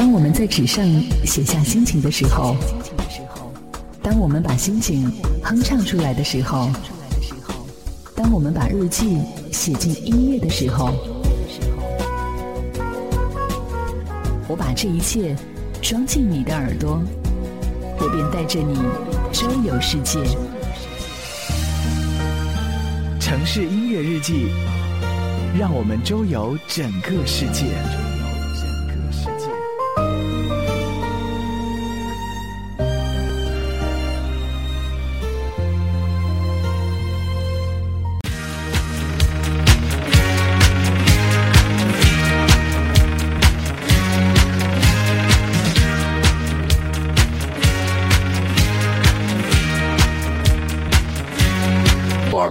当我们在纸上写下心情的时候，当我们把心情哼唱出来的时候，当我们把日记写进音乐的时候，我把这一切装进你的耳朵，我便带着你周游世界。城市音乐日记，让我们周游整个世界。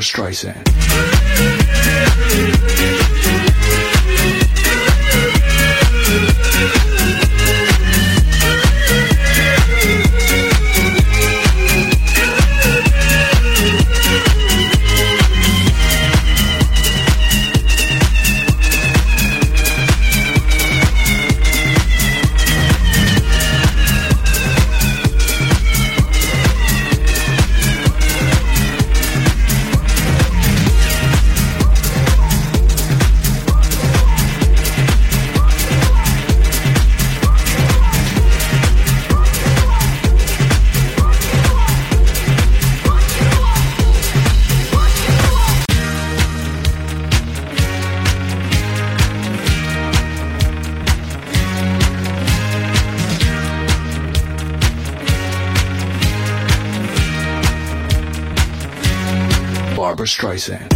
Streisand. Barbra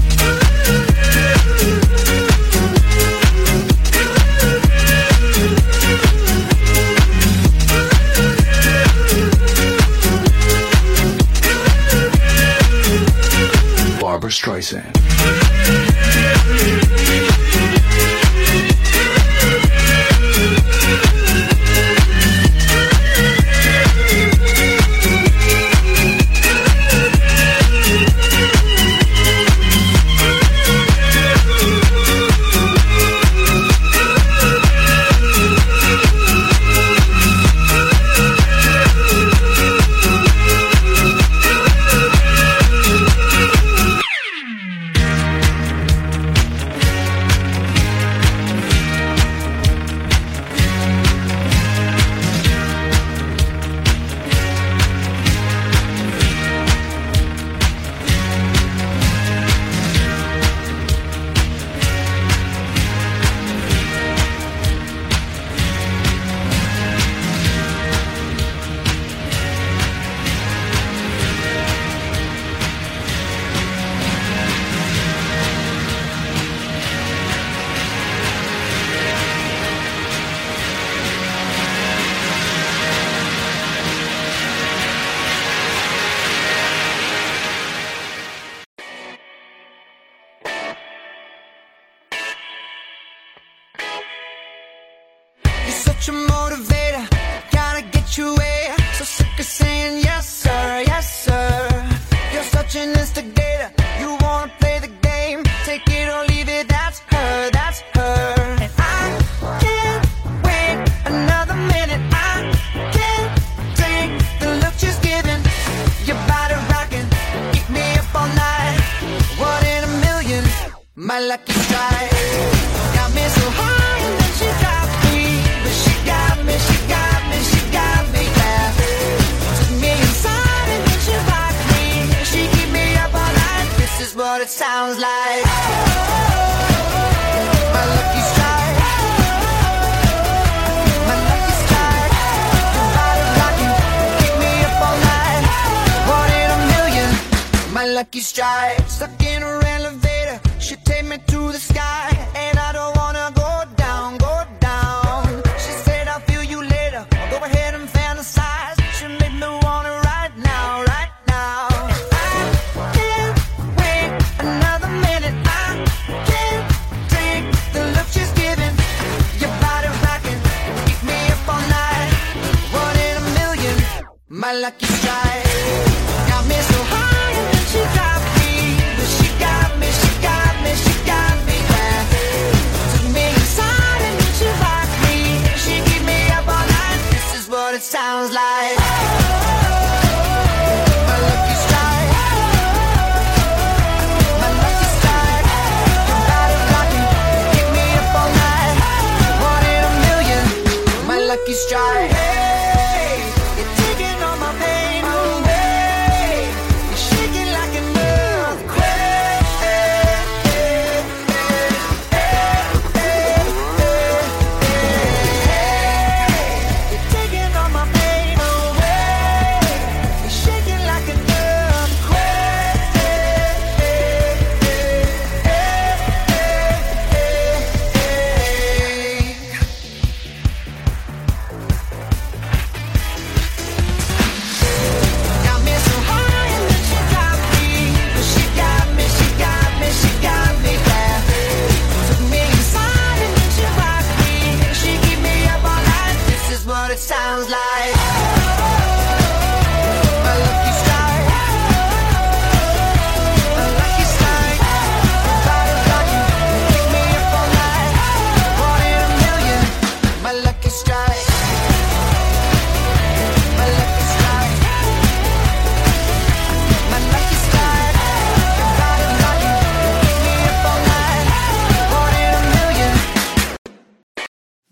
my lucky strike. Stuck in her elevator, she take me to the sky.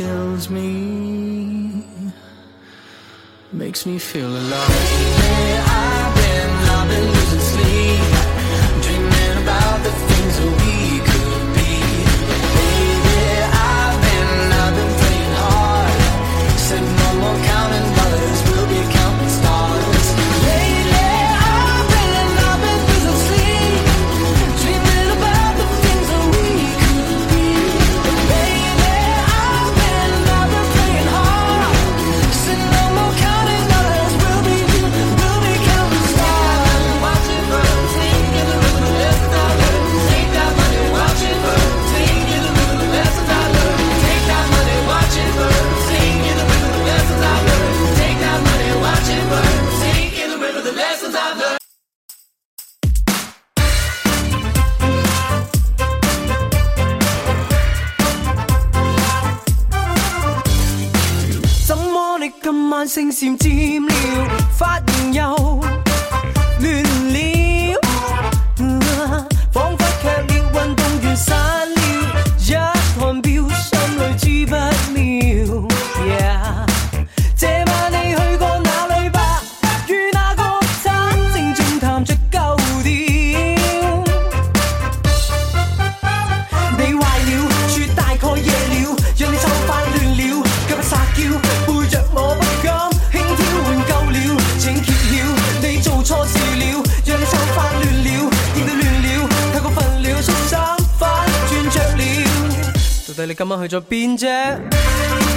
kills me makes me feel alive. Lately I've been, I've been losing sleep, dreaming about the. 星闪闪了发型又今晚去咗边啫？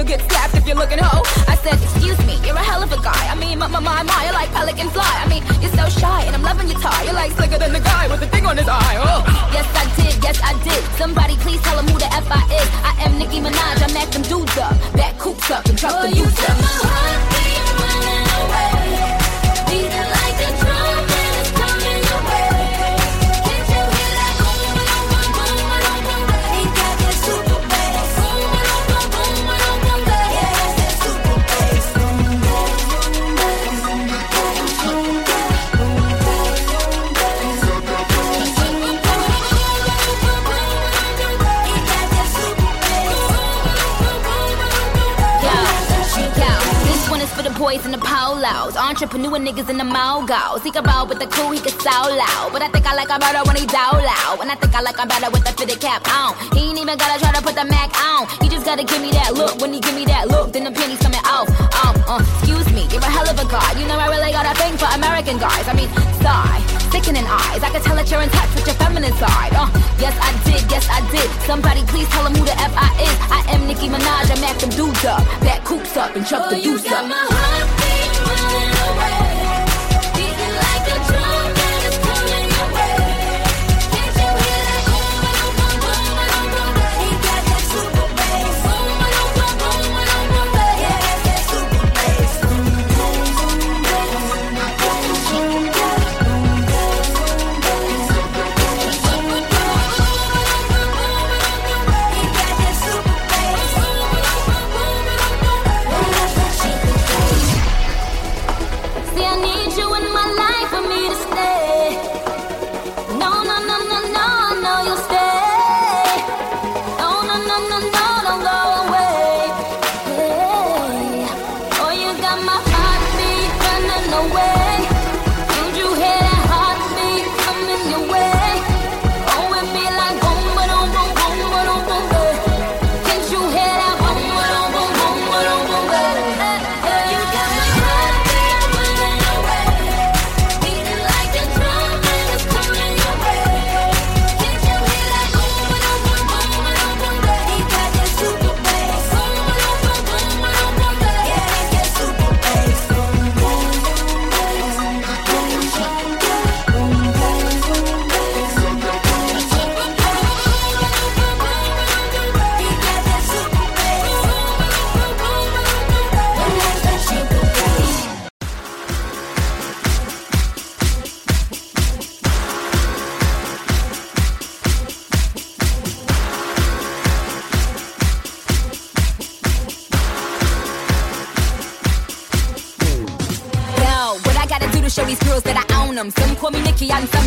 you'll get slapped if you're looking ho. I said, excuse me, you're a hell of a guy. I mean, my, my, my, my, you're like pelican fly. I mean, you're so shy and I'm loving your tie. You're like slicker than the guy with the thing on his eye. Oh. Yes, I did, yes, I did. Somebody please tell him who the F I is. I am Nicki Minaj, I'm mack them dudes up. Back coops up and drop well, the boots up. Loud. Entrepreneur niggas in the mogos. He can roll with the cool, he can so loud. But I think I like him better when he down loud. And I think I like him better with the fitted cap on. He ain't even gotta try to put the Mac on. He just gotta give me that look. When he give me that look, then the pennies coming off. Excuse me, you're a hell of a guy. You know I really got a thing for American guys. I mean, sigh, sickening eyes. I can tell that you're in touch with your feminine side. Uh, yes I did, yes I did. Somebody please tell him who the F I is. I am Nicki Minaj. I mac them dudes up, back coops up and chuck the deuce up. See, I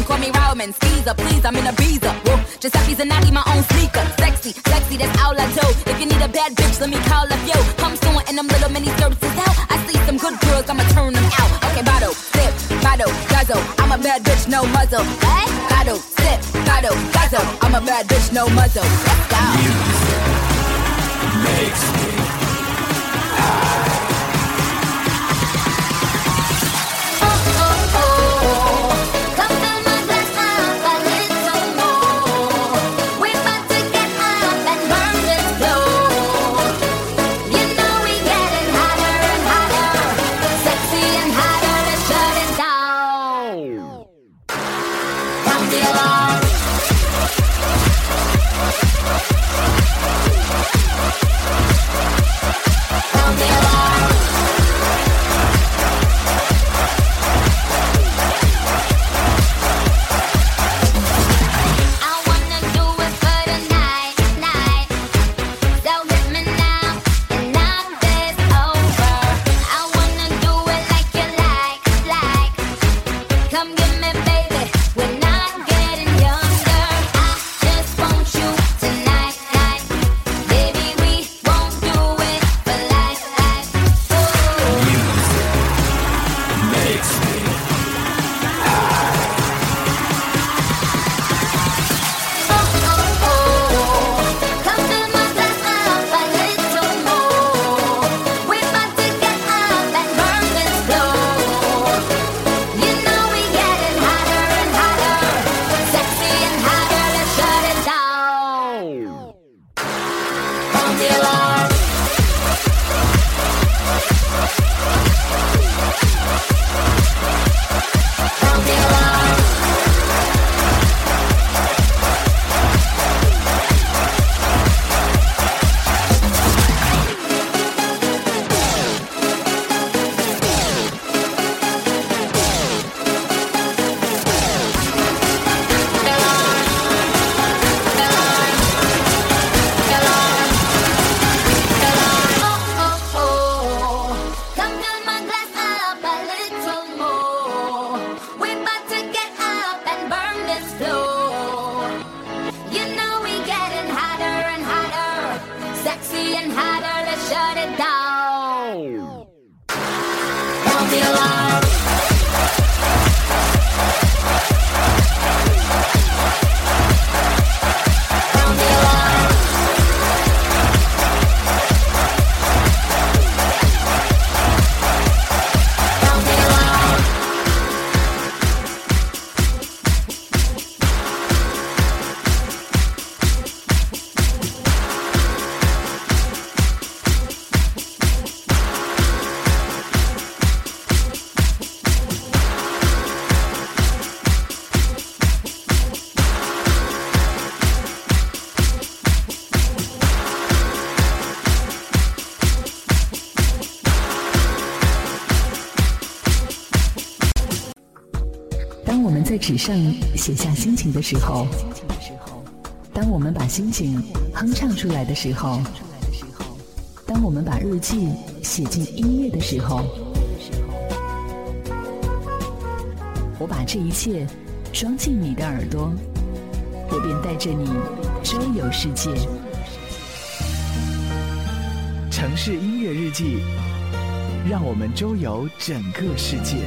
Call me Roman. Skeezer, please, I'm in Ibiza. Whoa, Giuseppe Zanotti, my own sneaker. Sexy, sexy, that's all I do. If you need a bad bitch, let me call up yo. Come soon and them little mini is out. I see some good girls, I'ma turn them out. Okay, bottle, sip, bottle, guzzle. I'm a bad bitch, no muzzle. Hey, bottle, sip, bottle, guzzle. I'm a bad bitch, no muzzle. Let's go. Down. 纸上写下心情的时候，当我们把心情哼唱出来的时候，当我们把日记写进音乐的时候，我把这一切装进你的耳朵，我便带着你周游世界。城市音乐日记，让我们周游整个世界。